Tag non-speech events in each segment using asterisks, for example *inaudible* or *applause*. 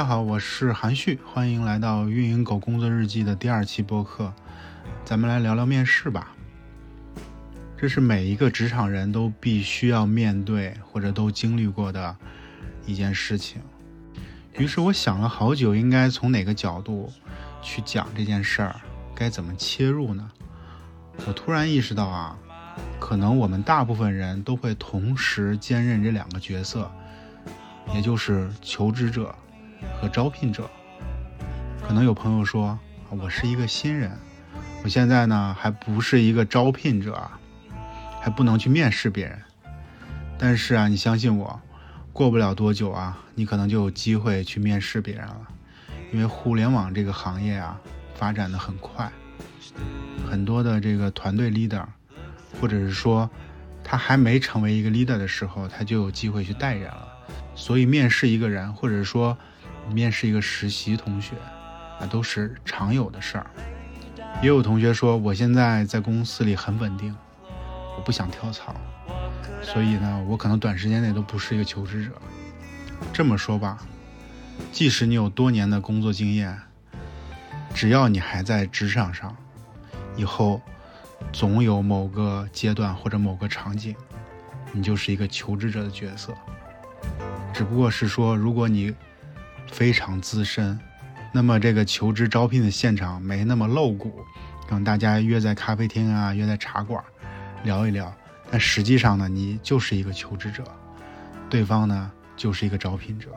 大家好，我是韩旭，欢迎来到运营狗工作日记的第二期播客。咱们来聊聊面试吧。这是每一个职场人都必须要面对或者都经历过的一件事情。于是我想了好久，应该从哪个角度去讲这件事儿，该怎么切入呢？我突然意识到啊，可能我们大部分人都会同时兼任这两个角色，也就是求职者。和招聘者，可能有朋友说，我是一个新人，我现在呢还不是一个招聘者，还不能去面试别人。但是啊，你相信我，过不了多久啊，你可能就有机会去面试别人了。因为互联网这个行业啊，发展的很快，很多的这个团队 leader，或者是说他还没成为一个 leader 的时候，他就有机会去带人了。所以面试一个人，或者说面试一个实习同学，啊，都是常有的事儿。也有同学说，我现在在公司里很稳定，我不想跳槽，所以呢，我可能短时间内都不是一个求职者。这么说吧，即使你有多年的工作经验，只要你还在职场上，以后总有某个阶段或者某个场景，你就是一个求职者的角色。只不过是说，如果你非常资深，那么这个求职招聘的现场没那么露骨，让大家约在咖啡厅啊，约在茶馆聊一聊。但实际上呢，你就是一个求职者，对方呢就是一个招聘者。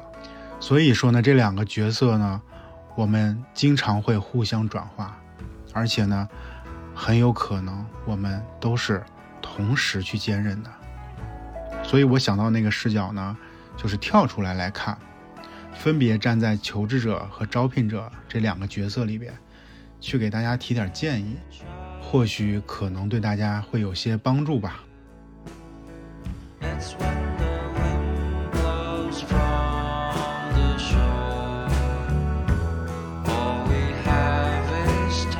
所以说呢，这两个角色呢，我们经常会互相转化，而且呢，很有可能我们都是同时去兼任的。所以我想到那个视角呢，就是跳出来来看。分别站在求职者和招聘者这两个角色里边，去给大家提点建议，或许可能对大家会有些帮助吧。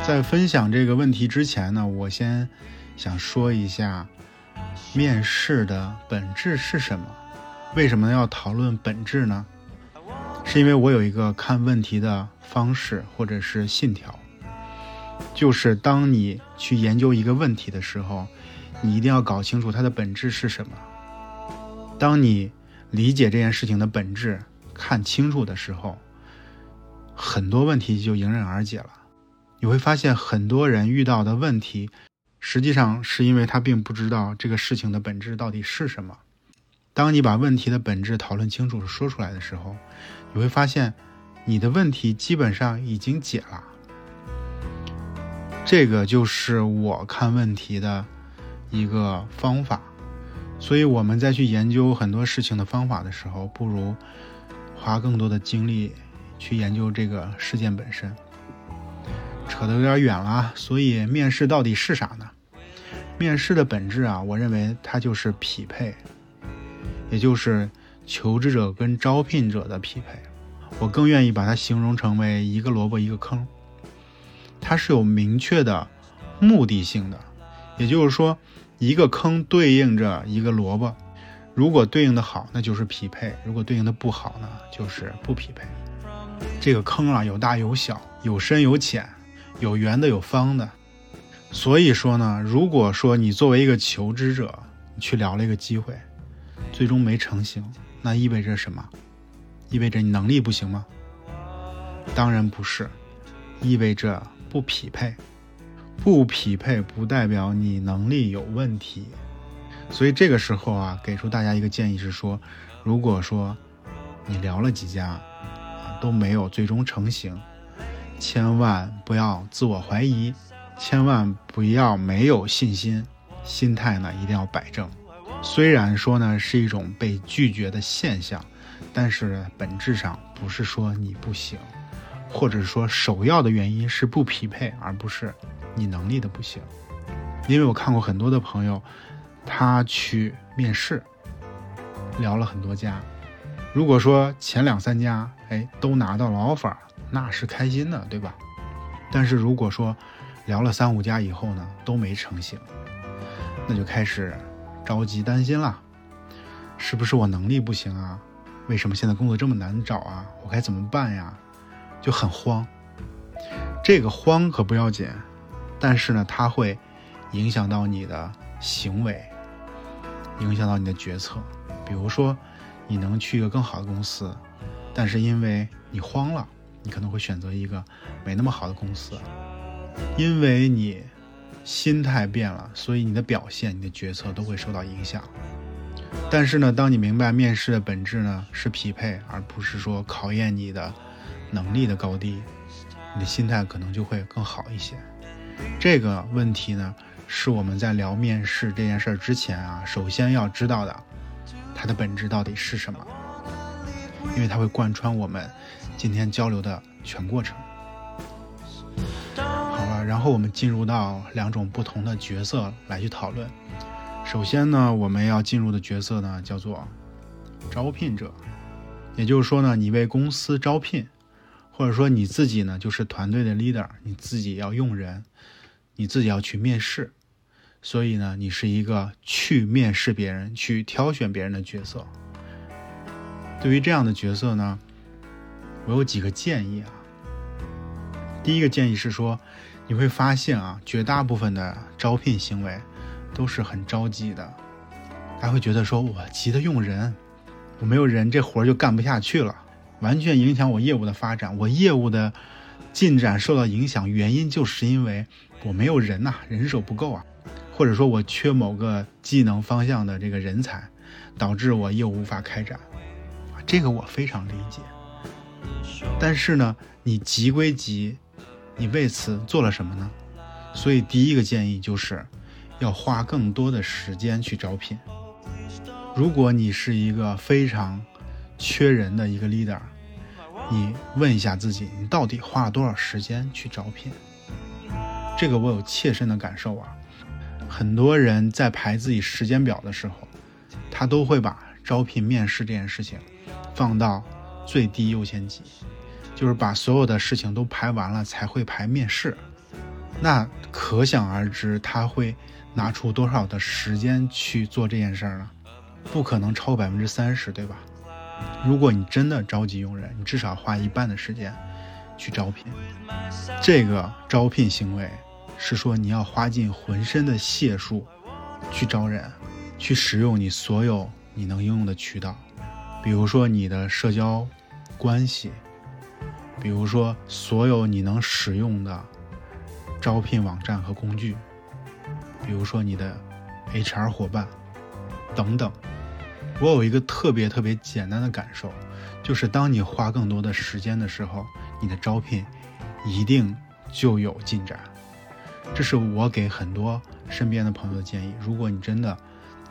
在分享这个问题之前呢，我先想说一下，面试的本质是什么？为什么要讨论本质呢？是因为我有一个看问题的方式或者是信条，就是当你去研究一个问题的时候，你一定要搞清楚它的本质是什么。当你理解这件事情的本质、看清楚的时候，很多问题就迎刃而解了。你会发现，很多人遇到的问题，实际上是因为他并不知道这个事情的本质到底是什么。当你把问题的本质讨论清楚、说出来的时候，你会发现，你的问题基本上已经解了。这个就是我看问题的一个方法。所以我们在去研究很多事情的方法的时候，不如花更多的精力去研究这个事件本身。扯得有点远了，所以面试到底是啥呢？面试的本质啊，我认为它就是匹配，也就是。求职者跟招聘者的匹配，我更愿意把它形容成为一个萝卜一个坑，它是有明确的目的性的，也就是说，一个坑对应着一个萝卜，如果对应的好，那就是匹配；如果对应的不好呢，就是不匹配。这个坑啊，有大有小，有深有浅，有圆的有方的。所以说呢，如果说你作为一个求职者，去聊了一个机会，最终没成型。那意味着什么？意味着你能力不行吗？当然不是，意味着不匹配。不匹配不代表你能力有问题。所以这个时候啊，给出大家一个建议是说，如果说你聊了几家都没有最终成型，千万不要自我怀疑，千万不要没有信心，心态呢一定要摆正。虽然说呢是一种被拒绝的现象，但是本质上不是说你不行，或者说首要的原因是不匹配，而不是你能力的不行。因为我看过很多的朋友，他去面试，聊了很多家，如果说前两三家哎都拿到了 offer，那是开心的，对吧？但是如果说聊了三五家以后呢都没成型，那就开始。着急担心了，是不是我能力不行啊？为什么现在工作这么难找啊？我该怎么办呀？就很慌。这个慌可不要紧，但是呢，它会影响到你的行为，影响到你的决策。比如说，你能去一个更好的公司，但是因为你慌了，你可能会选择一个没那么好的公司。因为你心态变了，所以你的表现、你的决策都会受到影响。但是呢，当你明白面试的本质呢是匹配，而不是说考验你的能力的高低，你的心态可能就会更好一些。这个问题呢，是我们在聊面试这件事儿之前啊，首先要知道的，它的本质到底是什么？因为它会贯穿我们今天交流的全过程。然后我们进入到两种不同的角色来去讨论。首先呢，我们要进入的角色呢叫做招聘者，也就是说呢，你为公司招聘，或者说你自己呢就是团队的 leader，你自己要用人，你自己要去面试，所以呢，你是一个去面试别人、去挑选别人的角色。对于这样的角色呢，我有几个建议啊。第一个建议是说，你会发现啊，绝大部分的招聘行为。都是很着急的，他会觉得说我急得用人，我没有人这活儿就干不下去了，完全影响我业务的发展，我业务的进展受到影响，原因就是因为我没有人呐，人手不够啊，或者说我缺某个技能方向的这个人才，导致我业务无法开展，这个我非常理解。但是呢，你急归急，你为此做了什么呢？所以第一个建议就是。要花更多的时间去招聘。如果你是一个非常缺人的一个 leader，你问一下自己，你到底花了多少时间去招聘？这个我有切身的感受啊。很多人在排自己时间表的时候，他都会把招聘面试这件事情放到最低优先级，就是把所有的事情都排完了才会排面试。那可想而知，他会。拿出多少的时间去做这件事儿呢？不可能超过百分之三十，对吧？如果你真的着急用人，你至少花一半的时间去招聘。这个招聘行为是说你要花尽浑身的解数去招人，去使用你所有你能应用的渠道，比如说你的社交关系，比如说所有你能使用的招聘网站和工具。比如说你的 HR 伙伴等等，我有一个特别特别简单的感受，就是当你花更多的时间的时候，你的招聘一定就有进展。这是我给很多身边的朋友的建议。如果你真的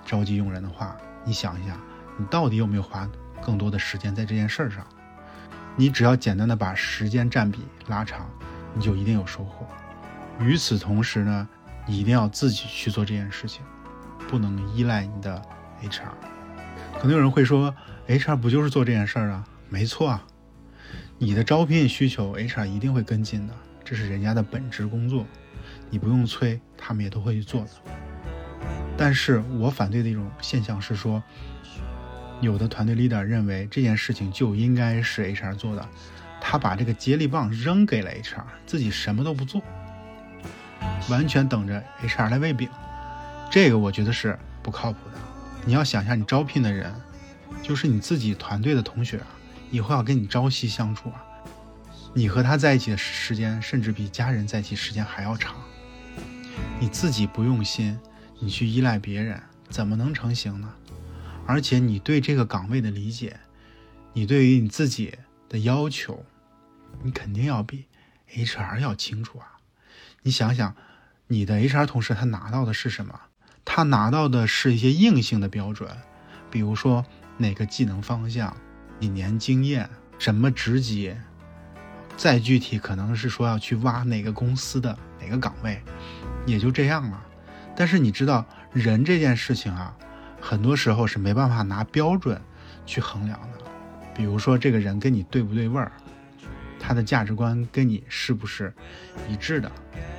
着急用人的话，你想一下，你到底有没有花更多的时间在这件事儿上？你只要简单的把时间占比拉长，你就一定有收获。与此同时呢？你一定要自己去做这件事情，不能依赖你的 HR。可能有人会说，HR 不就是做这件事儿啊？没错啊，你的招聘需求，HR 一定会跟进的，这是人家的本职工作，你不用催，他们也都会去做的。但是我反对的一种现象是说，有的团队 leader 认为这件事情就应该是 HR 做的，他把这个接力棒扔给了 HR，自己什么都不做。完全等着 HR 来喂饼，这个我觉得是不靠谱的。你要想一下，你招聘的人就是你自己团队的同学啊，以后要跟你朝夕相处啊，你和他在一起的时间甚至比家人在一起时间还要长。你自己不用心，你去依赖别人，怎么能成型呢？而且你对这个岗位的理解，你对于你自己的要求，你肯定要比 HR 要清楚啊。你想想。你的 HR 同事他拿到的是什么？他拿到的是一些硬性的标准，比如说哪个技能方向、几年经验、什么职级，再具体可能是说要去挖哪个公司的哪个岗位，也就这样了。但是你知道人这件事情啊，很多时候是没办法拿标准去衡量的。比如说这个人跟你对不对味儿，他的价值观跟你是不是一致的，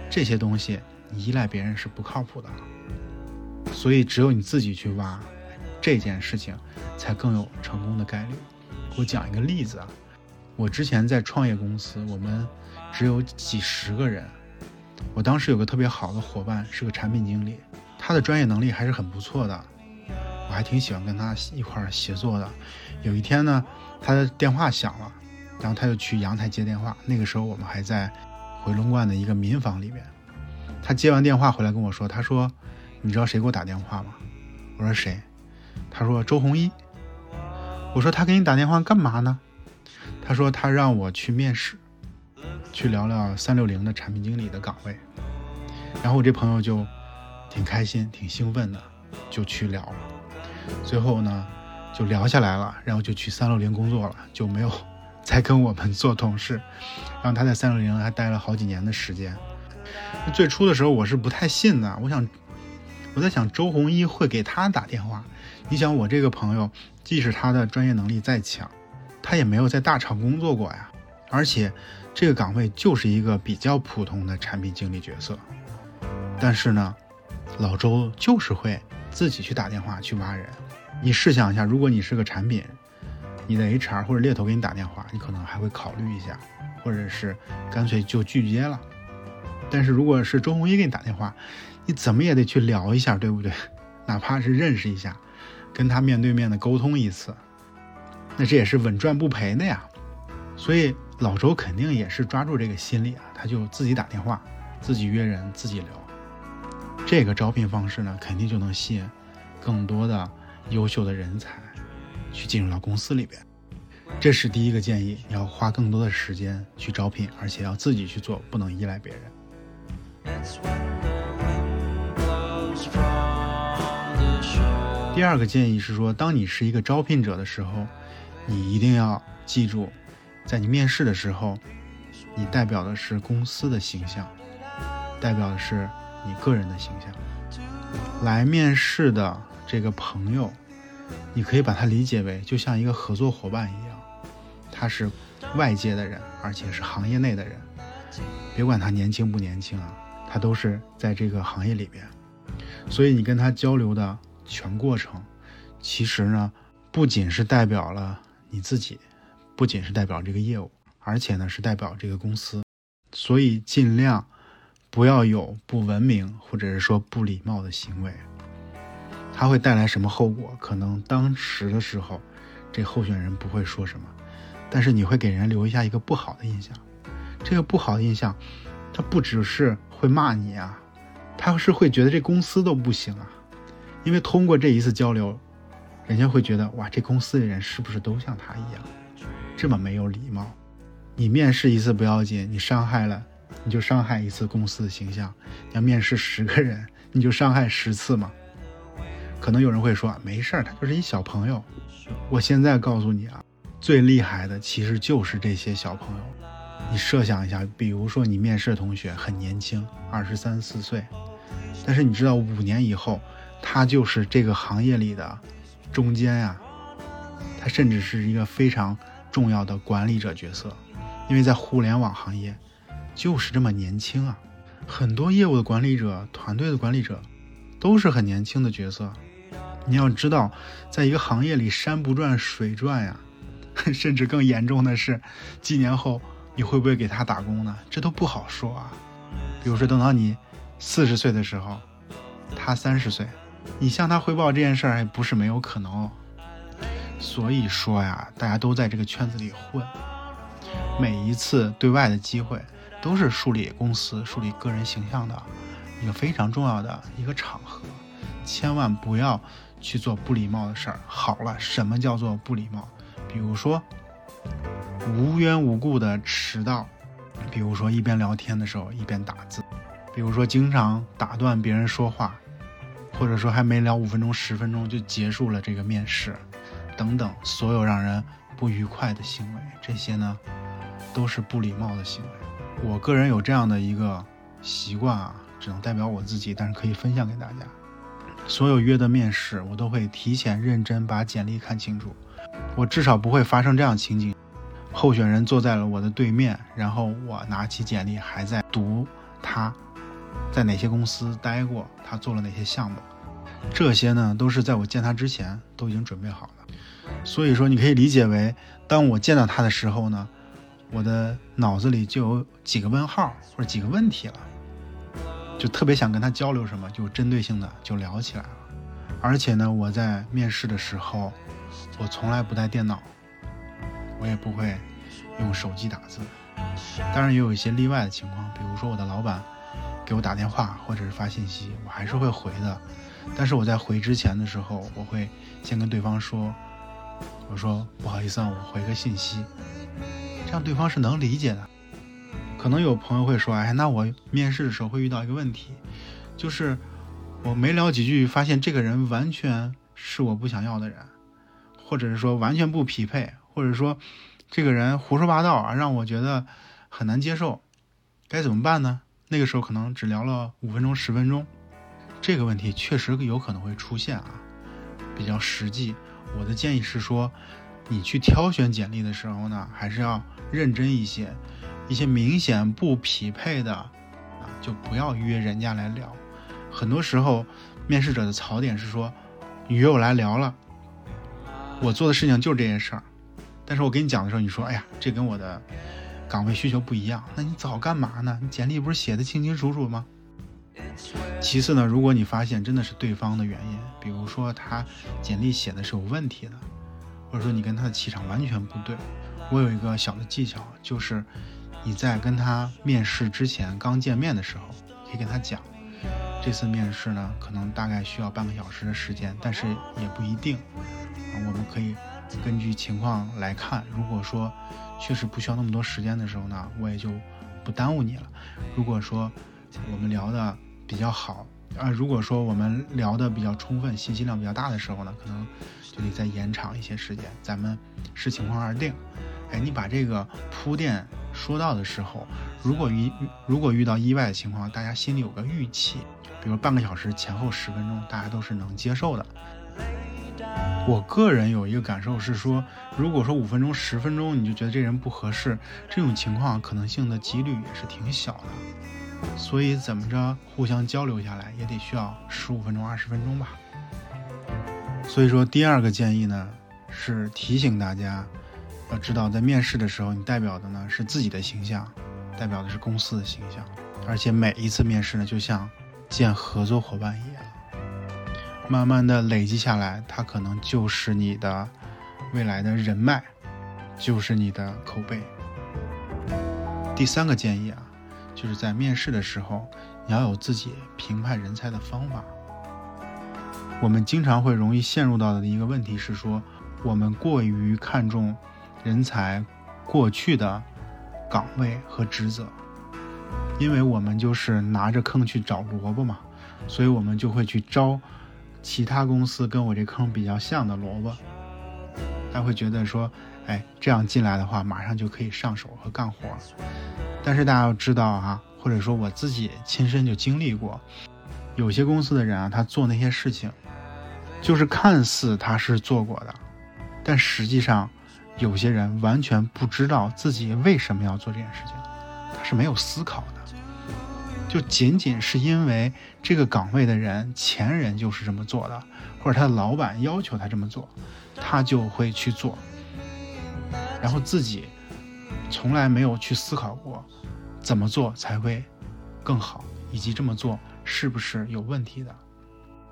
这些东西你。依赖别人是不靠谱的，所以只有你自己去挖，这件事情才更有成功的概率。我讲一个例子啊。我之前在创业公司，我们只有几十个人。我当时有个特别好的伙伴，是个产品经理，他的专业能力还是很不错的，我还挺喜欢跟他一块儿协作的。有一天呢，他的电话响了，然后他就去阳台接电话。那个时候我们还在回龙观的一个民房里面。他接完电话回来跟我说：“他说，你知道谁给我打电话吗？”我说：“谁？”他说：“周鸿祎。”我说：“他给你打电话干嘛呢？”他说：“他让我去面试。”去聊聊三六零的产品经理的岗位，然后我这朋友就挺开心、挺兴奋的，就去聊了。最后呢，就聊下来了，然后就去三六零工作了，就没有再跟我们做同事。然后他在三六零还待了好几年的时间。最初的时候我是不太信的，我想我在想周鸿祎会给他打电话。你想我这个朋友，即使他的专业能力再强，他也没有在大厂工作过呀，而且。这个岗位就是一个比较普通的产品经理角色，但是呢，老周就是会自己去打电话去挖人。你试想一下，如果你是个产品，你的 HR 或者猎头给你打电话，你可能还会考虑一下，或者是干脆就拒接了。但是如果是周鸿祎给你打电话，你怎么也得去聊一下，对不对？哪怕是认识一下，跟他面对面的沟通一次，那这也是稳赚不赔的呀。所以。老周肯定也是抓住这个心理啊，他就自己打电话，自己约人，自己聊。这个招聘方式呢，肯定就能吸引更多的优秀的人才去进入到公司里边。这是第一个建议，要花更多的时间去招聘，而且要自己去做，不能依赖别人。第二个建议是说，当你是一个招聘者的时候，你一定要记住。在你面试的时候，你代表的是公司的形象，代表的是你个人的形象。来面试的这个朋友，你可以把他理解为就像一个合作伙伴一样，他是外界的人，而且是行业内的人。别管他年轻不年轻啊，他都是在这个行业里边。所以你跟他交流的全过程，其实呢，不仅是代表了你自己。不仅是代表这个业务，而且呢是代表这个公司，所以尽量不要有不文明或者是说不礼貌的行为。它会带来什么后果？可能当时的时候，这候选人不会说什么，但是你会给人留下一个不好的印象。这个不好的印象，他不只是会骂你啊，他是会觉得这公司都不行啊，因为通过这一次交流，人家会觉得哇，这公司的人是不是都像他一样？这么没有礼貌，你面试一次不要紧，你伤害了，你就伤害一次公司的形象。你要面试十个人，你就伤害十次嘛。可能有人会说，没事儿，他就是一小朋友。我现在告诉你啊，最厉害的其实就是这些小朋友。你设想一下，比如说你面试的同学很年轻，二十三四岁，但是你知道五年以后，他就是这个行业里的中间呀，他甚至是一个非常。重要的管理者角色，因为在互联网行业，就是这么年轻啊。很多业务的管理者、团队的管理者，都是很年轻的角色。你要知道，在一个行业里，山不转水转呀。*laughs* 甚至更严重的是，几年后你会不会给他打工呢？这都不好说啊。比如说，等到你四十岁的时候，他三十岁，你向他汇报这件事儿，还不是没有可能。所以说呀，大家都在这个圈子里混，每一次对外的机会都是树立公司、树立个人形象的一个非常重要的一个场合，千万不要去做不礼貌的事儿。好了，什么叫做不礼貌？比如说无缘无故的迟到，比如说一边聊天的时候一边打字，比如说经常打断别人说话，或者说还没聊五分钟、十分钟就结束了这个面试。等等，所有让人不愉快的行为，这些呢，都是不礼貌的行为。我个人有这样的一个习惯啊，只能代表我自己，但是可以分享给大家。所有约的面试，我都会提前认真把简历看清楚。我至少不会发生这样情景：候选人坐在了我的对面，然后我拿起简历还在读他在哪些公司待过，他做了哪些项目。这些呢都是在我见他之前都已经准备好了。所以说，你可以理解为，当我见到他的时候呢，我的脑子里就有几个问号或者几个问题了，就特别想跟他交流什么，就针对性的就聊起来了。而且呢，我在面试的时候，我从来不带电脑，我也不会用手机打字。当然也有一些例外的情况，比如说我的老板给我打电话或者是发信息，我还是会回的。但是我在回之前的时候，我会先跟对方说：“我说不好意思啊，我回个信息。”让对方是能理解的。可能有朋友会说：“哎，那我面试的时候会遇到一个问题，就是我没聊几句，发现这个人完全是我不想要的人，或者是说完全不匹配，或者说这个人胡说八道啊，让我觉得很难接受，该怎么办呢？”那个时候可能只聊了五分钟、十分钟。这个问题确实有可能会出现啊，比较实际。我的建议是说，你去挑选简历的时候呢，还是要认真一些。一些明显不匹配的啊，就不要约人家来聊。很多时候，面试者的槽点是说，你约我来聊了，我做的事情就是这些事儿。但是我跟你讲的时候，你说，哎呀，这跟我的岗位需求不一样。那你早干嘛呢？你简历不是写的清清楚楚吗？其次呢，如果你发现真的是对方的原因，比如说他简历写的是有问题的，或者说你跟他的气场完全不对，我有一个小的技巧，就是你在跟他面试之前刚见面的时候，可以跟他讲，这次面试呢可能大概需要半个小时的时间，但是也不一定，我们可以根据情况来看。如果说确实不需要那么多时间的时候呢，我也就不耽误你了。如果说我们聊的。比较好啊，如果说我们聊的比较充分，信息量比较大的时候呢，可能就得再延长一些时间，咱们视情况而定。哎，你把这个铺垫说到的时候，如果遇如果遇到意外的情况，大家心里有个预期，比如半个小时前后十分钟，大家都是能接受的。我个人有一个感受是说，如果说五分钟、十分钟你就觉得这人不合适，这种情况可能性的几率也是挺小的。所以怎么着，互相交流下来也得需要十五分钟、二十分钟吧。所以说，第二个建议呢，是提醒大家，要知道在面试的时候，你代表的呢是自己的形象，代表的是公司的形象，而且每一次面试呢，就像见合作伙伴一样，慢慢的累积下来，它可能就是你的未来的人脉，就是你的口碑。第三个建议啊。就是在面试的时候，你要有自己评判人才的方法。我们经常会容易陷入到的一个问题是说，我们过于看重人才过去的岗位和职责，因为我们就是拿着坑去找萝卜嘛，所以我们就会去招其他公司跟我这坑比较像的萝卜。他会觉得说，哎，这样进来的话，马上就可以上手和干活。但是大家要知道啊，或者说我自己亲身就经历过，有些公司的人啊，他做那些事情，就是看似他是做过的，但实际上，有些人完全不知道自己为什么要做这件事情，他是没有思考的，就仅仅是因为这个岗位的人前人就是这么做的，或者他的老板要求他这么做，他就会去做，然后自己。从来没有去思考过，怎么做才会更好，以及这么做是不是有问题的。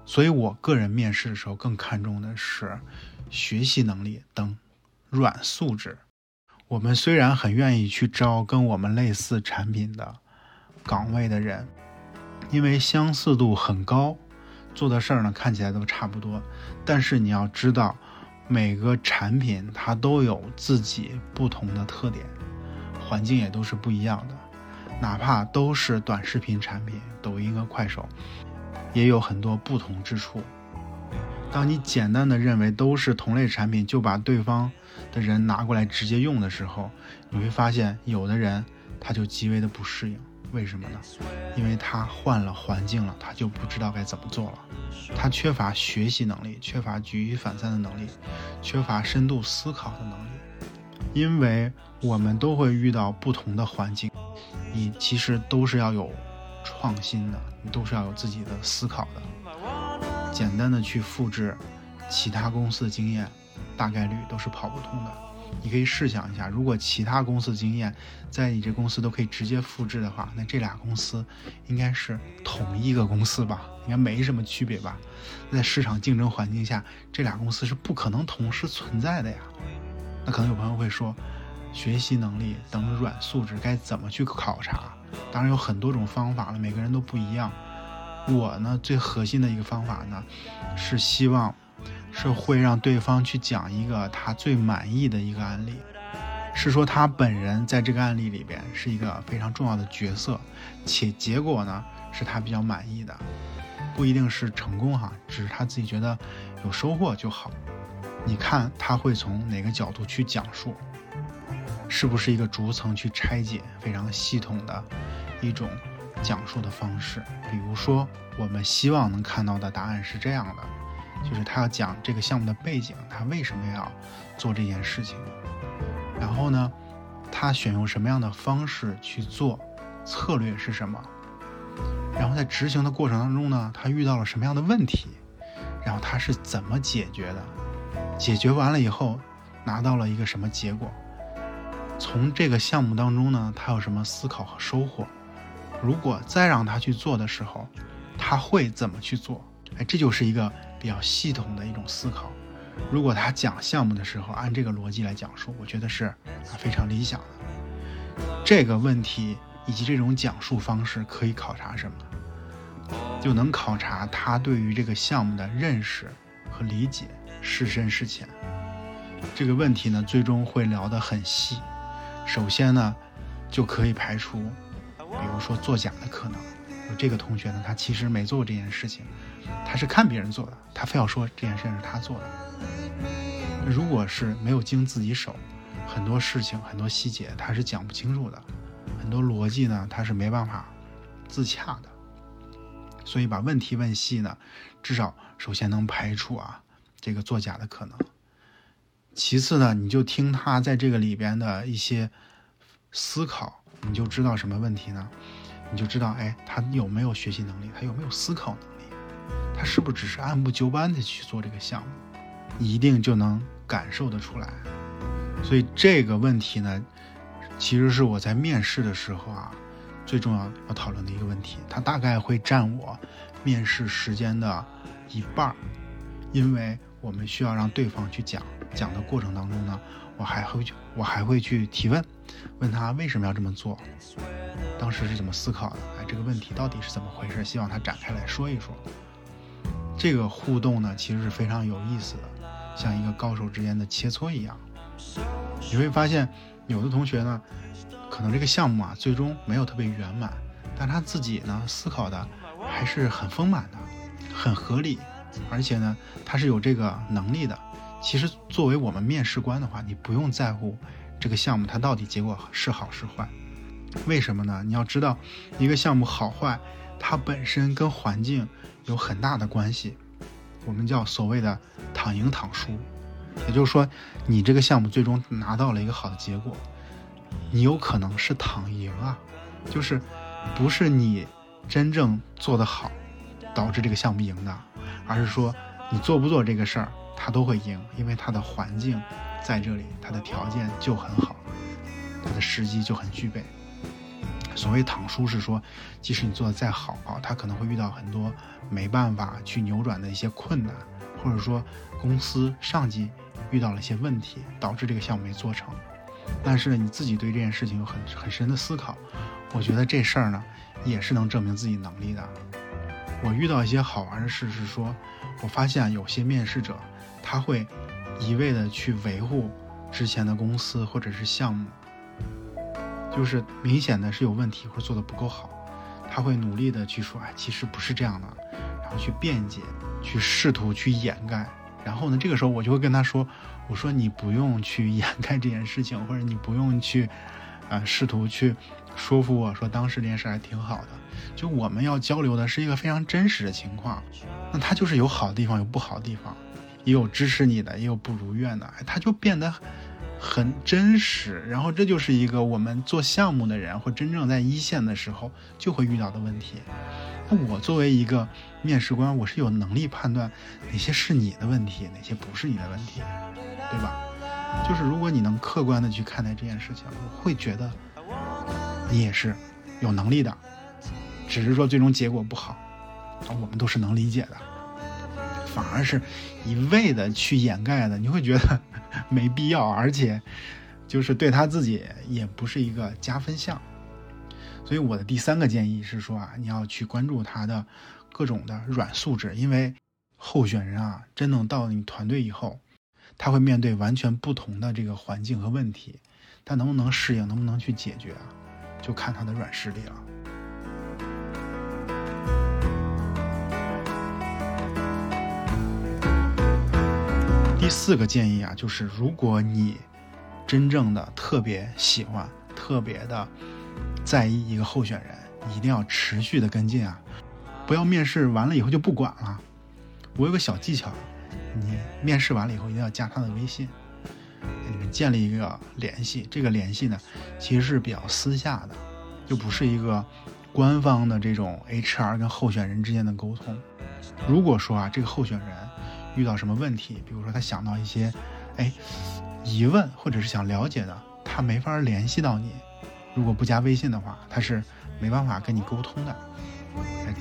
所以我个人面试的时候更看重的是学习能力等软素质。我们虽然很愿意去招跟我们类似产品的岗位的人，因为相似度很高，做的事儿呢看起来都差不多。但是你要知道，每个产品它都有自己不同的特点。环境也都是不一样的，哪怕都是短视频产品，抖音和快手，也有很多不同之处。当你简单的认为都是同类产品，就把对方的人拿过来直接用的时候，你会发现有的人他就极为的不适应。为什么呢？因为他换了环境了，他就不知道该怎么做了，他缺乏学习能力，缺乏举一反三的能力，缺乏深度思考的能力。因为我们都会遇到不同的环境，你其实都是要有创新的，你都是要有自己的思考的。简单的去复制其他公司的经验，大概率都是跑不通的。你可以试想一下，如果其他公司经验在你这公司都可以直接复制的话，那这俩公司应该是同一个公司吧？应该没什么区别吧？在市场竞争环境下，这俩公司是不可能同时存在的呀。那可能有朋友会说，学习能力等软素质该怎么去考察？当然有很多种方法了，每个人都不一样。我呢，最核心的一个方法呢，是希望。是会让对方去讲一个他最满意的一个案例，是说他本人在这个案例里边是一个非常重要的角色，且结果呢是他比较满意的，不一定是成功哈，只是他自己觉得有收获就好。你看他会从哪个角度去讲述，是不是一个逐层去拆解非常系统的一种讲述的方式？比如说我们希望能看到的答案是这样的。就是他要讲这个项目的背景，他为什么要做这件事情，然后呢，他选用什么样的方式去做，策略是什么，然后在执行的过程当中呢，他遇到了什么样的问题，然后他是怎么解决的，解决完了以后拿到了一个什么结果，从这个项目当中呢，他有什么思考和收获，如果再让他去做的时候，他会怎么去做？哎，这就是一个。比较系统的一种思考，如果他讲项目的时候按这个逻辑来讲述，我觉得是非常理想的。这个问题以及这种讲述方式可以考察什么？就能考察他对于这个项目的认识和理解是深是浅。这个问题呢，最终会聊得很细。首先呢，就可以排除，比如说作假的可能。这个同学呢，他其实没做过这件事情。他是看别人做的，他非要说这件事情是他做的。如果是没有经自己手，很多事情、很多细节他是讲不清楚的，很多逻辑呢他是没办法自洽的。所以把问题问细呢，至少首先能排除啊这个作假的可能。其次呢，你就听他在这个里边的一些思考，你就知道什么问题呢？你就知道，哎，他有没有学习能力，他有没有思考能力。他是不是只是按部就班的去做这个项目，你一定就能感受得出来。所以这个问题呢，其实是我在面试的时候啊，最重要要讨论的一个问题。它大概会占我面试时间的一半儿，因为我们需要让对方去讲，讲的过程当中呢，我还会去，我还会去提问，问他为什么要这么做，当时是怎么思考的，哎，这个问题到底是怎么回事？希望他展开来说一说。这个互动呢，其实是非常有意思的，像一个高手之间的切磋一样。你会发现，有的同学呢，可能这个项目啊，最终没有特别圆满，但他自己呢，思考的还是很丰满的，很合理，而且呢，他是有这个能力的。其实，作为我们面试官的话，你不用在乎这个项目它到底结果是好是坏。为什么呢？你要知道，一个项目好坏，它本身跟环境。有很大的关系，我们叫所谓的“躺赢躺输”，也就是说，你这个项目最终拿到了一个好的结果，你有可能是躺赢啊，就是不是你真正做得好导致这个项目赢的，而是说你做不做这个事儿，他都会赢，因为他的环境在这里，他的条件就很好，他的时机就很具备。所谓躺输是说，即使你做的再好啊，他可能会遇到很多没办法去扭转的一些困难，或者说公司上级遇到了一些问题，导致这个项目没做成。但是呢，你自己对这件事情有很很深的思考，我觉得这事儿呢也是能证明自己能力的。我遇到一些好玩的事是说，我发现有些面试者他会一味的去维护之前的公司或者是项目。就是明显的是有问题或者做的不够好，他会努力的去说，哎，其实不是这样的，然后去辩解，去试图去掩盖。然后呢，这个时候我就会跟他说，我说你不用去掩盖这件事情，或者你不用去，呃，试图去说服我说当时这件事还挺好的。就我们要交流的是一个非常真实的情况，那他就是有好的地方，有不好的地方，也有支持你的，也有不如愿的，他就变得。很真实，然后这就是一个我们做项目的人或真正在一线的时候就会遇到的问题。那我作为一个面试官，我是有能力判断哪些是你的问题，哪些不是你的问题，对吧？就是如果你能客观的去看待这件事情，我会觉得你也是有能力的，只是说最终结果不好，我们都是能理解的。反而是一味的去掩盖的，你会觉得 *laughs* 没必要，而且就是对他自己也不是一个加分项。所以我的第三个建议是说啊，你要去关注他的各种的软素质，因为候选人啊，真正到你团队以后，他会面对完全不同的这个环境和问题，他能不能适应，能不能去解决啊，就看他的软实力了。第四个建议啊，就是如果你真正的特别喜欢、特别的在意一个候选人，一定要持续的跟进啊，不要面试完了以后就不管了。我有个小技巧，你面试完了以后一定要加他的微信，你们建立一个联系。这个联系呢，其实是比较私下的，就不是一个官方的这种 HR 跟候选人之间的沟通。如果说啊，这个候选人，遇到什么问题，比如说他想到一些，哎，疑问或者是想了解的，他没法联系到你。如果不加微信的话，他是没办法跟你沟通的。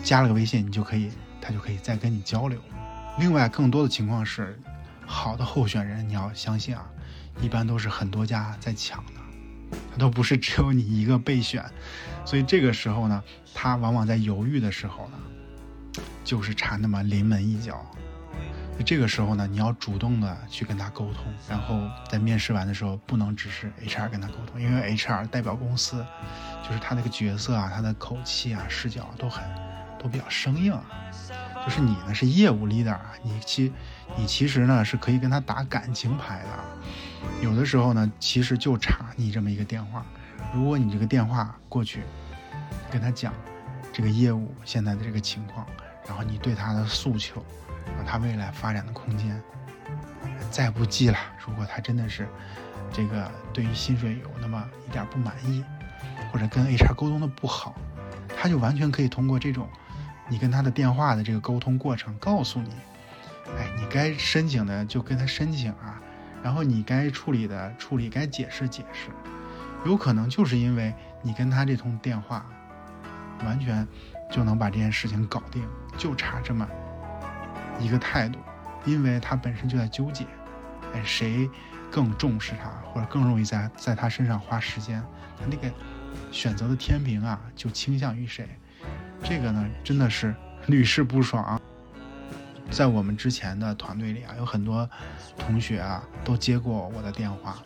加了个微信，你就可以，他就可以再跟你交流。另外，更多的情况是，好的候选人你要相信啊，一般都是很多家在抢的，他都不是只有你一个备选。所以这个时候呢，他往往在犹豫的时候呢，就是差那么临门一脚。这个时候呢，你要主动的去跟他沟通，然后在面试完的时候，不能只是 HR 跟他沟通，因为 HR 代表公司，就是他那个角色啊，他的口气啊、视角都很都比较生硬啊。就是你呢是业务 leader 啊，你其你其实呢是可以跟他打感情牌的。有的时候呢，其实就差你这么一个电话。如果你这个电话过去跟他讲这个业务现在的这个情况，然后你对他的诉求。他未来发展的空间，再不济了。如果他真的是这个对于薪水有那么一点不满意，或者跟 HR 沟通的不好，他就完全可以通过这种你跟他的电话的这个沟通过程，告诉你，哎，你该申请的就跟他申请啊，然后你该处理的处理，该解释解释。有可能就是因为你跟他这通电话，完全就能把这件事情搞定，就差这么。一个态度，因为他本身就在纠结，哎，谁更重视他，或者更容易在在他身上花时间，他那个选择的天平啊，就倾向于谁。这个呢，真的是屡试不爽。在我们之前的团队里啊，有很多同学啊，都接过我的电话，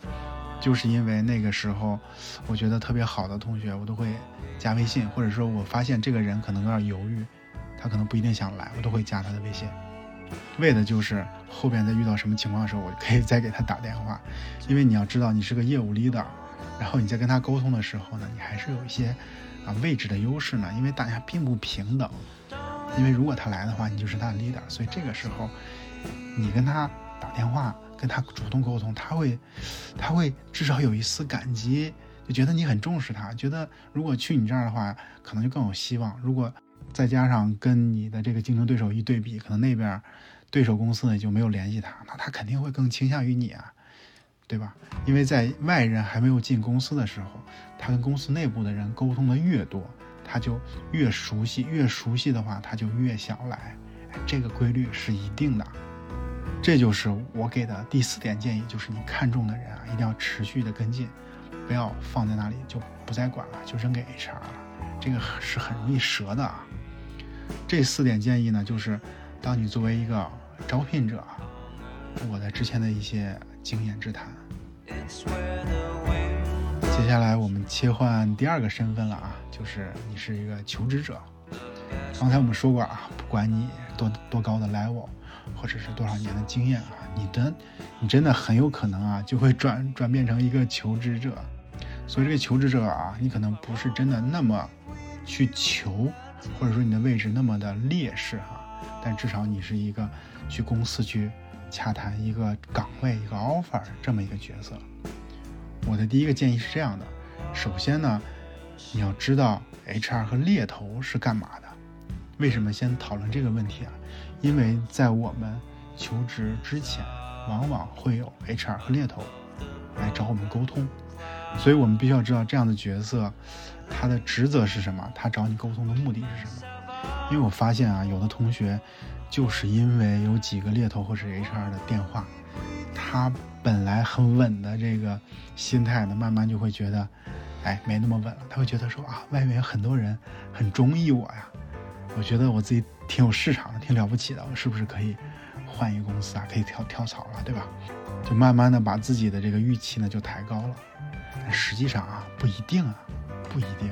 就是因为那个时候，我觉得特别好的同学，我都会加微信，或者说我发现这个人可能有点犹豫，他可能不一定想来，我都会加他的微信。为的就是后边再遇到什么情况的时候，我可以再给他打电话，因为你要知道你是个业务 leader，然后你在跟他沟通的时候呢，你还是有一些啊位置的优势呢，因为大家并不平等。因为如果他来的话，你就是他的 leader，所以这个时候你跟他打电话，跟他主动沟通，他会他会至少有一丝感激，就觉得你很重视他，觉得如果去你这儿的话，可能就更有希望。如果再加上跟你的这个竞争对手一对比，可能那边对手公司呢就没有联系他，那他肯定会更倾向于你啊，对吧？因为在外人还没有进公司的时候，他跟公司内部的人沟通的越多，他就越熟悉，越熟悉的话他就越想来，这个规律是一定的。这就是我给的第四点建议，就是你看中的人啊，一定要持续的跟进，不要放在那里就不再管了，就扔给 HR 了，这个是很容易折的啊。这四点建议呢，就是当你作为一个招聘者，我的之前的一些经验之谈。接下来我们切换第二个身份了啊，就是你是一个求职者。刚才我们说过啊，不管你多多高的 level，或者是多少年的经验啊，你的你真的很有可能啊，就会转转变成一个求职者。所以这个求职者啊，你可能不是真的那么去求。或者说你的位置那么的劣势哈，但至少你是一个去公司去洽谈一个岗位一个 offer 这么一个角色。我的第一个建议是这样的：首先呢，你要知道 HR 和猎头是干嘛的。为什么先讨论这个问题啊？因为在我们求职之前，往往会有 HR 和猎头来找我们沟通，所以我们必须要知道这样的角色，他的职责是什么，他找你沟通的目的是什么。因为我发现啊，有的同学就是因为有几个猎头或者 HR 的电话，他本来很稳的这个心态呢，慢慢就会觉得，哎，没那么稳了。他会觉得说啊，外面有很多人很中意我呀。我觉得我自己挺有市场的，挺了不起的，我是不是可以换一个公司啊？可以跳跳槽了，对吧？就慢慢的把自己的这个预期呢就抬高了。实际上啊，不一定啊，不一定。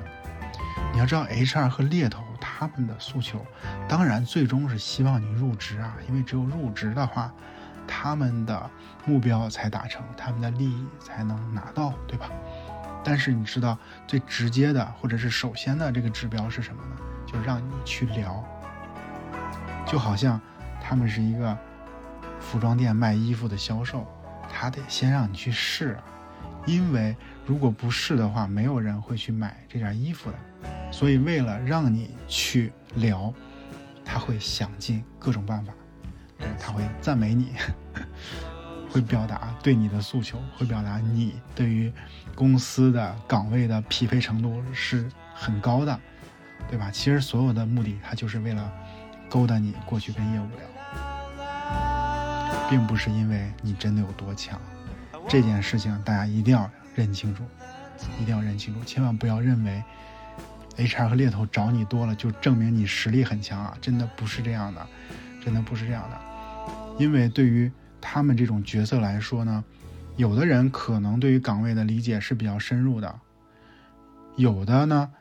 你要知道，HR 和猎头他们的诉求，当然最终是希望你入职啊，因为只有入职的话，他们的目标才达成，他们的利益才能拿到，对吧？但是你知道最直接的或者是首先的这个指标是什么呢？就是让你去聊，就好像他们是一个服装店卖衣服的销售，他得先让你去试，因为如果不是的话，没有人会去买这件衣服的。所以为了让你去聊，他会想尽各种办法，他会赞美你，*laughs* 会表达对你的诉求，会表达你对于公司的岗位的匹配程度是很高的。对吧？其实所有的目的，他就是为了勾搭你过去跟业务聊，并不是因为你真的有多强。这件事情大家一定要认清楚，一定要认清楚，千万不要认为 HR 和猎头找你多了就证明你实力很强啊！真的不是这样的，真的不是这样的。因为对于他们这种角色来说呢，有的人可能对于岗位的理解是比较深入的，有的呢。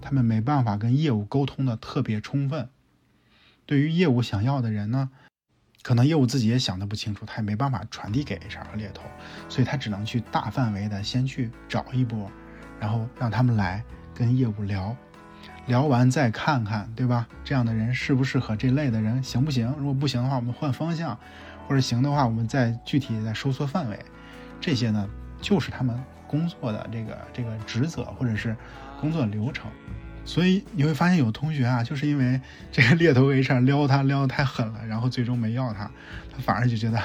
他们没办法跟业务沟通的特别充分，对于业务想要的人呢，可能业务自己也想的不清楚，他也没办法传递给 HR 和猎头，所以他只能去大范围的先去找一波，然后让他们来跟业务聊，聊完再看看，对吧？这样的人适不适合这类的人行不行？如果不行的话，我们换方向，或者行的话，我们再具体再收缩范围。这些呢，就是他们工作的这个这个职责或者是。工作流程，所以你会发现有同学啊，就是因为这个猎头 HR 撩他撩的太狠了，然后最终没要他，他反而就觉得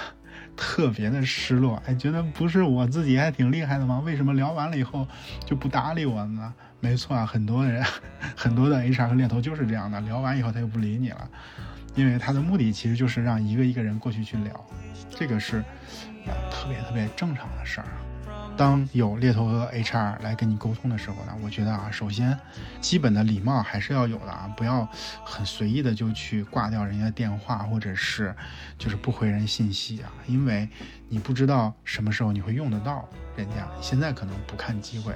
特别的失落，哎，觉得不是我自己还挺厉害的吗？为什么聊完了以后就不搭理我呢？没错啊，很多人 *laughs* 很多的 HR 和猎头就是这样的，聊完以后他就不理你了，因为他的目的其实就是让一个一个人过去去聊，这个是特别特别正常的事儿。当有猎头和 HR 来跟你沟通的时候呢，我觉得啊，首先基本的礼貌还是要有的啊，不要很随意的就去挂掉人家电话，或者是就是不回人信息啊，因为你不知道什么时候你会用得到人家，现在可能不看机会，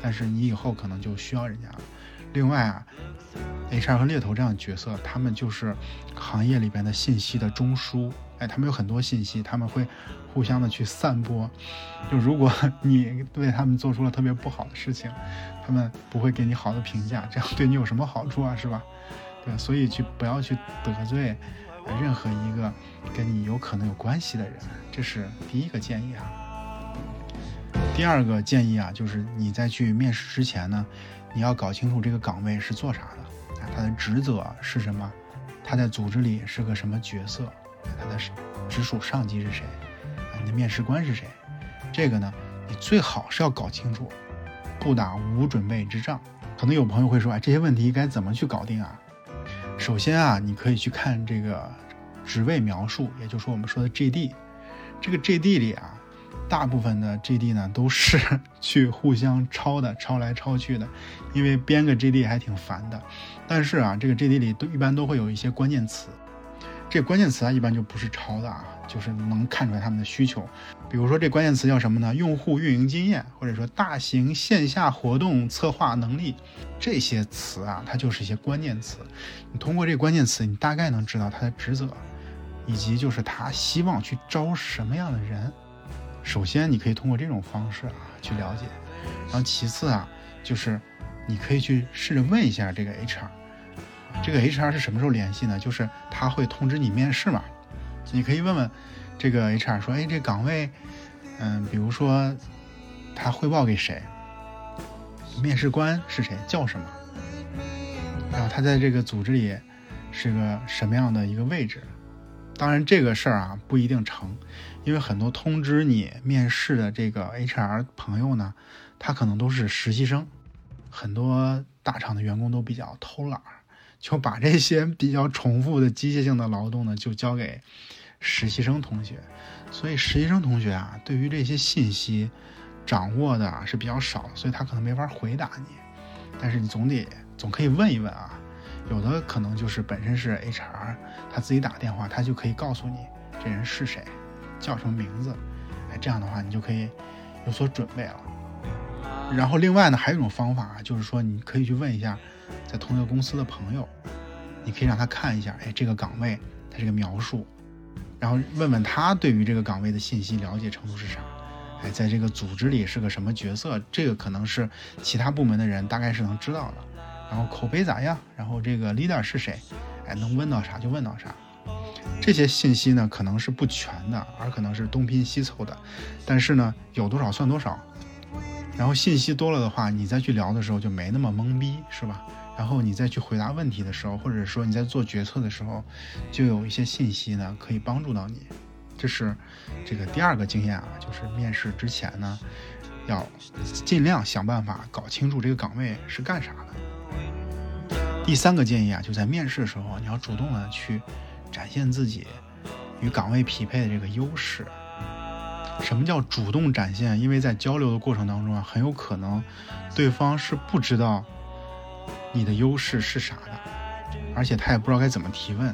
但是你以后可能就需要人家了。另外啊，HR 和猎头这样的角色，他们就是行业里边的信息的中枢。哎，他们有很多信息，他们会互相的去散播。就如果 *laughs* 你对他们做出了特别不好的事情，他们不会给你好的评价，这样对你有什么好处啊？是吧？对，所以去不要去得罪任何一个跟你有可能有关系的人，这是第一个建议啊。第二个建议啊，就是你在去面试之前呢，你要搞清楚这个岗位是做啥的，啊，他的职责是什么，他在组织里是个什么角色。他的直属上级是谁？你的面试官是谁？这个呢，你最好是要搞清楚，不打无准备之仗。可能有朋友会说，哎，这些问题该怎么去搞定啊？首先啊，你可以去看这个职位描述，也就是说我们说的 JD。这个 JD 里啊，大部分的 JD 呢都是 *laughs* 去互相抄的，抄来抄去的，因为编个 JD 还挺烦的。但是啊，这个 JD 里都一般都会有一些关键词。这关键词啊，一般就不是抄的啊，就是能看出来他们的需求。比如说这关键词叫什么呢？用户运营经验，或者说大型线下活动策划能力，这些词啊，它就是一些关键词。你通过这关键词，你大概能知道他的职责，以及就是他希望去招什么样的人。首先，你可以通过这种方式啊去了解，然后其次啊，就是你可以去试着问一下这个 HR。这个 HR 是什么时候联系呢？就是他会通知你面试嘛，你可以问问这个 HR 说，哎，这岗位，嗯，比如说他汇报给谁，面试官是谁，叫什么，然后他在这个组织里是个什么样的一个位置。当然，这个事儿啊不一定成，因为很多通知你面试的这个 HR 朋友呢，他可能都是实习生。很多大厂的员工都比较偷懒，就把这些比较重复的机械性的劳动呢，就交给实习生同学。所以实习生同学啊，对于这些信息掌握的是比较少，所以他可能没法回答你。但是你总得总可以问一问啊。有的可能就是本身是 HR，他自己打电话，他就可以告诉你这人是谁，叫什么名字，哎，这样的话你就可以有所准备了。然后另外呢，还有一种方法，就是说你可以去问一下在同一个公司的朋友，你可以让他看一下，哎，这个岗位他这个描述，然后问问他对于这个岗位的信息了解程度是啥，哎，在这个组织里是个什么角色，这个可能是其他部门的人大概是能知道的。然后口碑咋样？然后这个 leader 是谁？哎，能问到啥就问到啥。这些信息呢，可能是不全的，而可能是东拼西凑的。但是呢，有多少算多少。然后信息多了的话，你再去聊的时候就没那么懵逼，是吧？然后你再去回答问题的时候，或者说你在做决策的时候，就有一些信息呢可以帮助到你。这是这个第二个经验啊，就是面试之前呢，要尽量想办法搞清楚这个岗位是干啥的。第三个建议啊，就在面试的时候，你要主动的去展现自己与岗位匹配的这个优势。什么叫主动展现？因为在交流的过程当中啊，很有可能对方是不知道你的优势是啥的，而且他也不知道该怎么提问。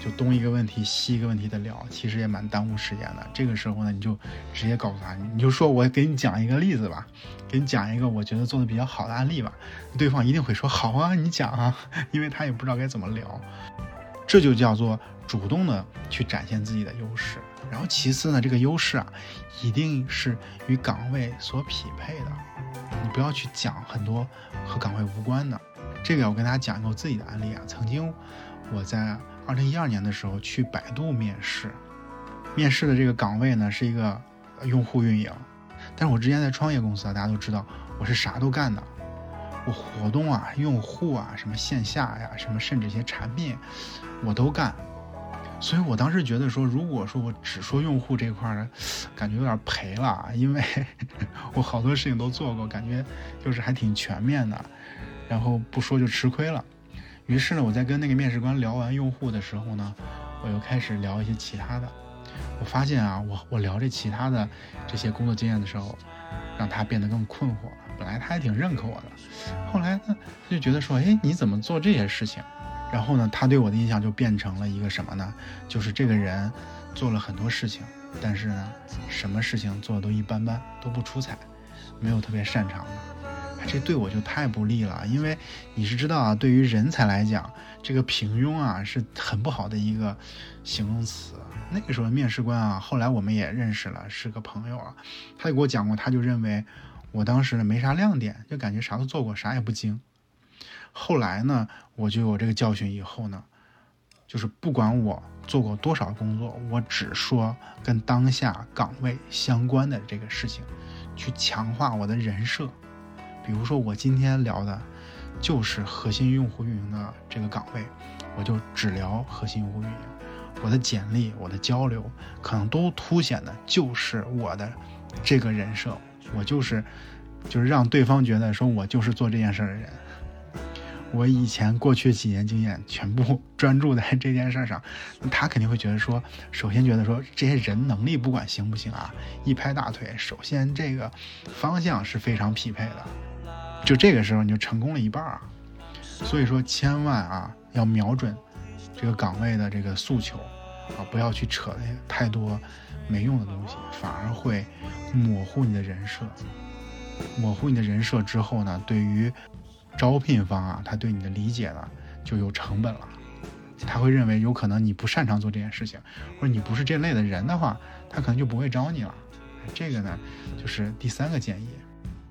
就东一个问题西一个问题的聊，其实也蛮耽误时间的。这个时候呢，你就直接告诉他，你就说我给你讲一个例子吧，给你讲一个我觉得做的比较好的案例吧。对方一定会说好啊，你讲啊，*laughs* 因为他也不知道该怎么聊。这就叫做主动的去展现自己的优势。然后其次呢，这个优势啊，一定是与岗位所匹配的。你不要去讲很多和岗位无关的。这个我跟大家讲一个我自己的案例啊，曾经我在。二零一二年的时候去百度面试，面试的这个岗位呢是一个用户运营，但是我之前在创业公司啊，大家都知道我是啥都干的，我活动啊、用户啊、什么线下呀、什么甚至一些产品我都干，所以我当时觉得说，如果说我只说用户这块儿，感觉有点赔了，因为 *laughs* 我好多事情都做过，感觉就是还挺全面的，然后不说就吃亏了。于是呢，我在跟那个面试官聊完用户的时候呢，我又开始聊一些其他的。我发现啊，我我聊这其他的这些工作经验的时候，让他变得更困惑了。本来他还挺认可我的，后来呢，他就觉得说，哎，你怎么做这些事情？然后呢，他对我的印象就变成了一个什么呢？就是这个人做了很多事情，但是呢，什么事情做的都一般般，都不出彩，没有特别擅长的。这对我就太不利了，因为你是知道啊，对于人才来讲，这个平庸啊是很不好的一个形容词。那个时候面试官啊，后来我们也认识了，是个朋友啊，他就给我讲过，他就认为我当时呢没啥亮点，就感觉啥都做过，啥也不精。后来呢，我就有这个教训，以后呢，就是不管我做过多少工作，我只说跟当下岗位相关的这个事情，去强化我的人设。比如说，我今天聊的，就是核心用户运营的这个岗位，我就只聊核心用户运营。我的简历、我的交流，可能都凸显的就是我的这个人设。我就是，就是让对方觉得说我就是做这件事的人。我以前过去几年经验全部 *laughs* 专注在这件事上，他肯定会觉得说，首先觉得说这些人能力不管行不行啊，一拍大腿，首先这个方向是非常匹配的。就这个时候你就成功了一半啊，所以说千万啊要瞄准这个岗位的这个诉求啊，不要去扯那太多没用的东西，反而会模糊你的人设。模糊你的人设之后呢，对于招聘方啊，他对你的理解呢就有成本了，他会认为有可能你不擅长做这件事情，或者你不是这类的人的话，他可能就不会招你了。这个呢就是第三个建议。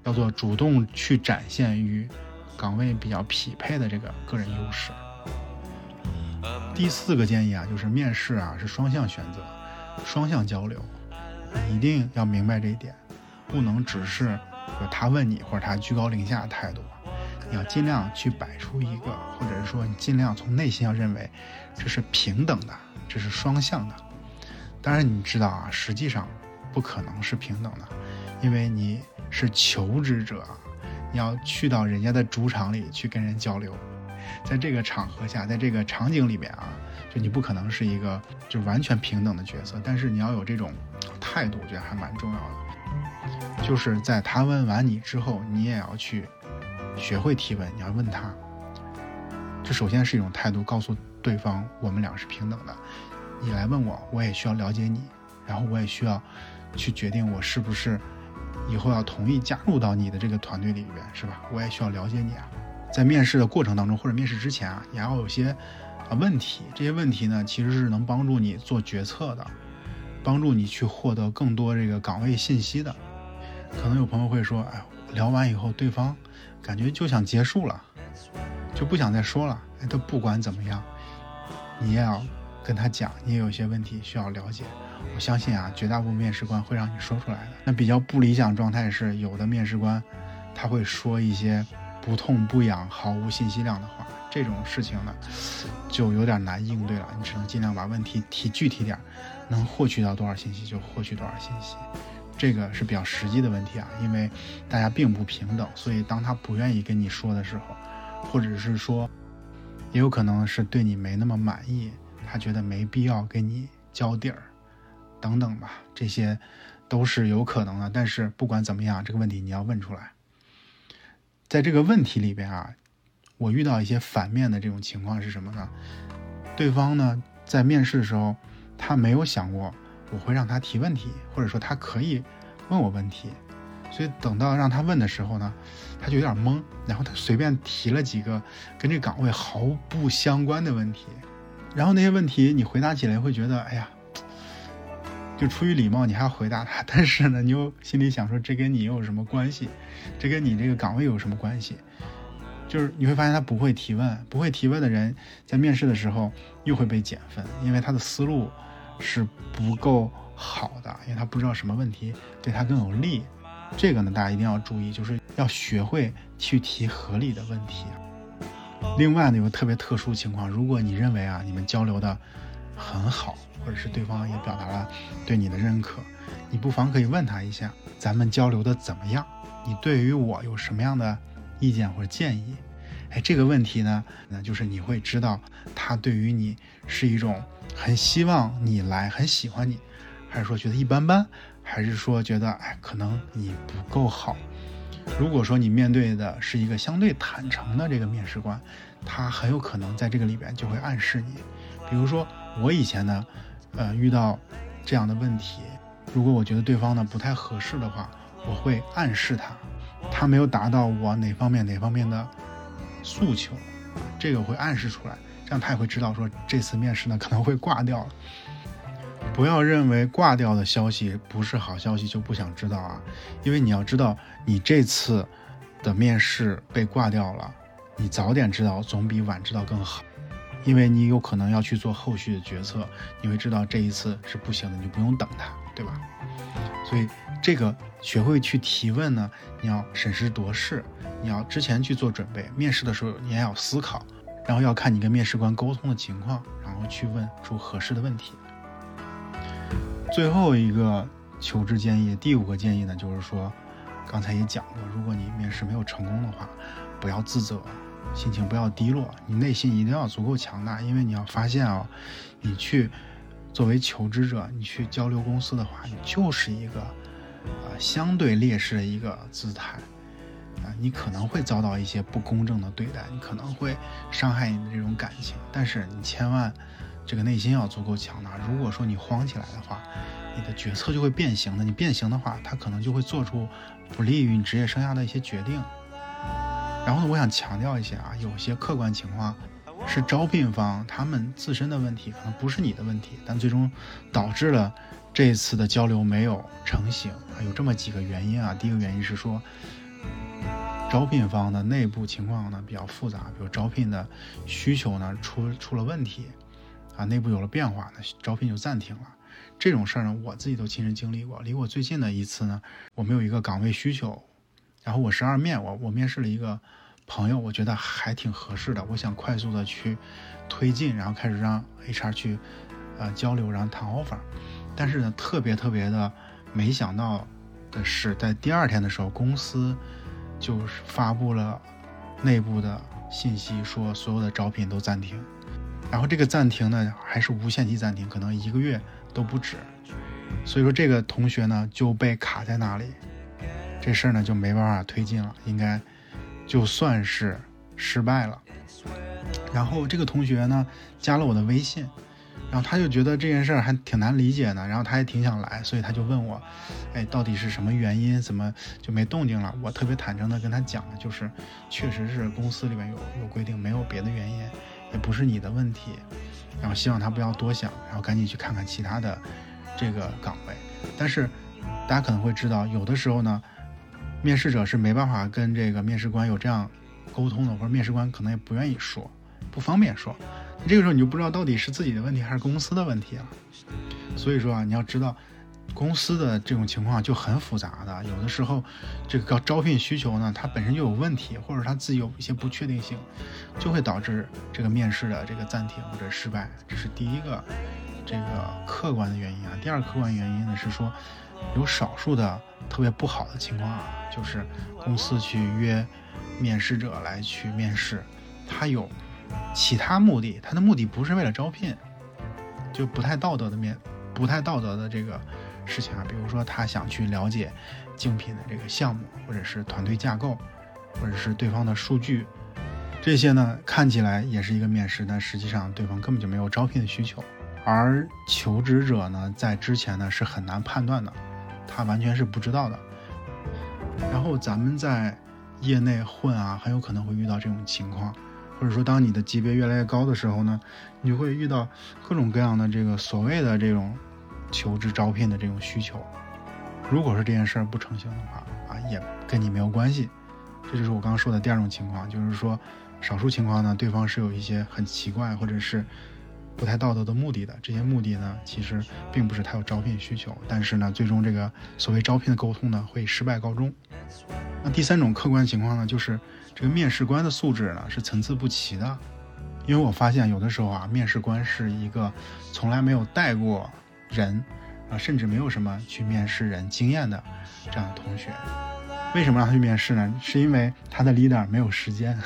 叫做主动去展现与岗位比较匹配的这个个人优势。第四个建议啊，就是面试啊是双向选择、双向交流，一定要明白这一点，不能只是他问你或者他居高临下的态度，你要尽量去摆出一个，或者是说你尽量从内心要认为这是平等的，这是双向的。当然你知道啊，实际上不可能是平等的，因为你是求职者，你要去到人家的主场里去跟人交流，在这个场合下，在这个场景里面啊，就你不可能是一个就完全平等的角色，但是你要有这种态度，我觉得还蛮重要的。就是在他问完你之后，你也要去学会提问，你要问他。这首先是一种态度，告诉对方我们俩是平等的。你来问我，我也需要了解你，然后我也需要去决定我是不是以后要同意加入到你的这个团队里边，是吧？我也需要了解你啊。在面试的过程当中，或者面试之前啊，也要有些啊问题。这些问题呢，其实是能帮助你做决策的，帮助你去获得更多这个岗位信息的。可能有朋友会说，哎，聊完以后，对方感觉就想结束了，就不想再说了。哎，他不管怎么样，你也要。跟他讲，你也有些问题需要了解。我相信啊，绝大部分面试官会让你说出来的。那比较不理想状态是，有的面试官他会说一些不痛不痒、毫无信息量的话。这种事情呢，就有点难应对了。你只能尽量把问题提具体点，能获取到多少信息就获取多少信息。这个是比较实际的问题啊，因为大家并不平等，所以当他不愿意跟你说的时候，或者是说，也有可能是对你没那么满意。他觉得没必要跟你交底儿，等等吧，这些都是有可能的。但是不管怎么样，这个问题你要问出来。在这个问题里边啊，我遇到一些反面的这种情况是什么呢？对方呢在面试的时候，他没有想过我会让他提问题，或者说他可以问我问题，所以等到让他问的时候呢，他就有点懵，然后他随便提了几个跟这岗位毫不相关的问题。然后那些问题你回答起来会觉得，哎呀，就出于礼貌你还要回答他，但是呢，你又心里想说这跟你又有什么关系？这跟你这个岗位有什么关系？就是你会发现他不会提问，不会提问的人在面试的时候又会被减分，因为他的思路是不够好的，因为他不知道什么问题对他更有利。这个呢，大家一定要注意，就是要学会去提合理的问题。另外呢，有个特别特殊情况，如果你认为啊，你们交流的很好，或者是对方也表达了对你的认可，你不妨可以问他一下，咱们交流的怎么样？你对于我有什么样的意见或者建议？哎，这个问题呢，那就是你会知道他对于你是一种很希望你来，很喜欢你，还是说觉得一般般，还是说觉得哎，可能你不够好？如果说你面对的是一个相对坦诚的这个面试官，他很有可能在这个里边就会暗示你。比如说我以前呢，呃，遇到这样的问题，如果我觉得对方呢不太合适的话，我会暗示他，他没有达到我哪方面哪方面的诉求，这个会暗示出来，这样他也会知道说这次面试呢可能会挂掉了。不要认为挂掉的消息不是好消息就不想知道啊，因为你要知道，你这次的面试被挂掉了，你早点知道总比晚知道更好，因为你有可能要去做后续的决策，你会知道这一次是不行的，你就不用等他，对吧？所以这个学会去提问呢，你要审时度势，你要之前去做准备，面试的时候你也要思考，然后要看你跟面试官沟通的情况，然后去问出合适的问题。最后一个求职建议，第五个建议呢，就是说，刚才也讲过，如果你面试没有成功的话，不要自责，心情不要低落，你内心一定要足够强大，因为你要发现啊，你去作为求职者，你去交流公司的话，你就是一个呃相对劣势的一个姿态啊，你可能会遭到一些不公正的对待，你可能会伤害你的这种感情，但是你千万。这个内心要足够强大。如果说你慌起来的话，你的决策就会变形的。你变形的话，他可能就会做出不利于你职业生涯的一些决定。然后呢，我想强调一下啊，有些客观情况是招聘方他们自身的问题，可能不是你的问题，但最终导致了这次的交流没有成型啊。有这么几个原因啊。第一个原因是说，招聘方的内部情况呢比较复杂，比如招聘的需求呢出出了问题。啊，内部有了变化，那招聘就暂停了。这种事儿呢，我自己都亲身经历过。离我最近的一次呢，我们有一个岗位需求，然后我十二面，我我面试了一个朋友，我觉得还挺合适的，我想快速的去推进，然后开始让 HR 去呃交流，然后谈 offer。但是呢，特别特别的没想到的是，在第二天的时候，公司就是发布了内部的信息，说所有的招聘都暂停。然后这个暂停呢，还是无限期暂停，可能一个月都不止。所以说这个同学呢就被卡在那里，这事儿呢就没办法推进了，应该就算是失败了。然后这个同学呢加了我的微信，然后他就觉得这件事儿还挺难理解的，然后他也挺想来，所以他就问我，哎，到底是什么原因，怎么就没动静了？我特别坦诚的跟他讲，就是确实是公司里面有有规定，没有别的原因。也不是你的问题，然后希望他不要多想，然后赶紧去看看其他的这个岗位。但是大家可能会知道，有的时候呢，面试者是没办法跟这个面试官有这样沟通的，或者面试官可能也不愿意说，不方便说。这个时候你就不知道到底是自己的问题还是公司的问题了。所以说啊，你要知道。公司的这种情况就很复杂的，有的时候这个招聘需求呢，它本身就有问题，或者他自己有一些不确定性，就会导致这个面试的这个暂停或者失败。这是第一个这个客观的原因啊。第二客观原因呢是说，有少数的特别不好的情况啊，就是公司去约面试者来去面试，他有其他目的，他的目的不是为了招聘，就不太道德的面，不太道德的这个。事情啊，比如说他想去了解竞品的这个项目，或者是团队架构，或者是对方的数据，这些呢看起来也是一个面试，但实际上对方根本就没有招聘的需求。而求职者呢，在之前呢是很难判断的，他完全是不知道的。然后咱们在业内混啊，很有可能会遇到这种情况，或者说当你的级别越来越高的时候呢，你就会遇到各种各样的这个所谓的这种。求职招聘的这种需求，如果说这件事儿不成型的话，啊，也跟你没有关系。这就是我刚刚说的第二种情况，就是说，少数情况呢，对方是有一些很奇怪或者是不太道德的目的的。这些目的呢，其实并不是他有招聘需求，但是呢，最终这个所谓招聘的沟通呢，会失败告终。那第三种客观情况呢，就是这个面试官的素质呢是参差不齐的。因为我发现有的时候啊，面试官是一个从来没有带过。人啊，甚至没有什么去面试人经验的这样的同学，为什么让他去面试呢？是因为他的 leader 没有时间，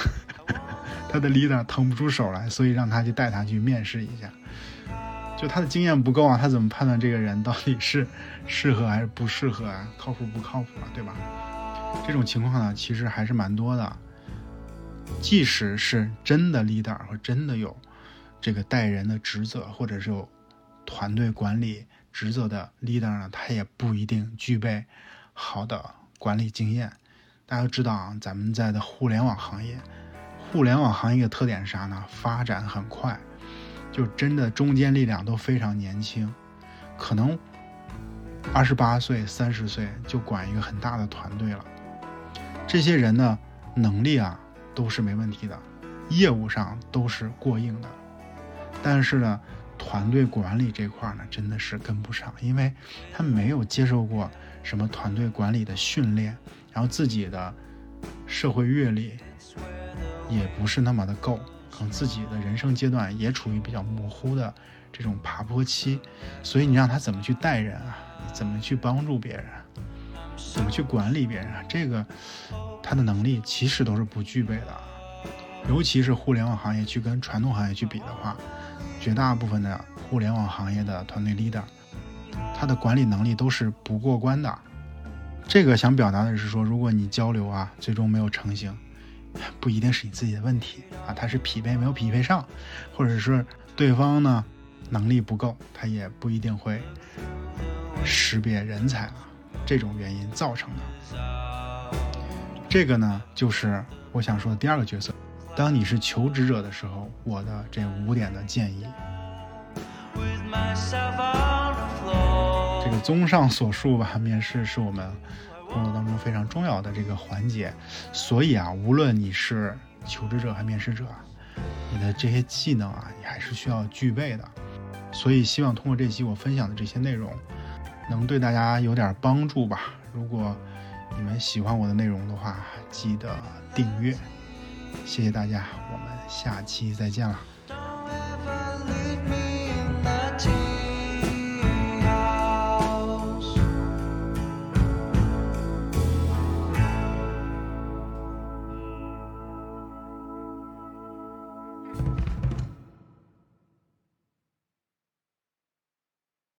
他的 leader 腾不出手来，所以让他去带他去面试一下。就他的经验不够啊，他怎么判断这个人到底是适合还是不适合啊？靠谱不靠谱啊？对吧？这种情况呢，其实还是蛮多的。即使是真的 leader 或真的有这个带人的职责，或者是有。团队管理职责的 leader 呢，他也不一定具备好的管理经验。大家都知道啊，咱们在的互联网行业，互联网行业的特点是啥呢？发展很快，就真的中坚力量都非常年轻，可能二十八岁、三十岁就管一个很大的团队了。这些人呢，能力啊都是没问题的，业务上都是过硬的，但是呢。团队管理这块呢，真的是跟不上，因为他没有接受过什么团队管理的训练，然后自己的社会阅历也不是那么的够，可能自己的人生阶段也处于比较模糊的这种爬坡期，所以你让他怎么去带人啊，怎么去帮助别人，怎么去管理别人啊，这个他的能力其实都是不具备的，尤其是互联网行业去跟传统行业去比的话。绝大部分的互联网行业的团队 leader，他的管理能力都是不过关的。这个想表达的是说，如果你交流啊，最终没有成型，不一定是你自己的问题啊，他是匹配没有匹配上，或者是对方呢能力不够，他也不一定会识别人才啊，这种原因造成的。这个呢，就是我想说的第二个角色。当你是求职者的时候，我的这五点的建议。这个综上所述吧，面试是我们工作当中非常重要的这个环节，所以啊，无论你是求职者还是面试者，你的这些技能啊，你还是需要具备的。所以希望通过这期我分享的这些内容，能对大家有点帮助吧。如果你们喜欢我的内容的话，记得订阅。谢谢大家，我们下期再见了。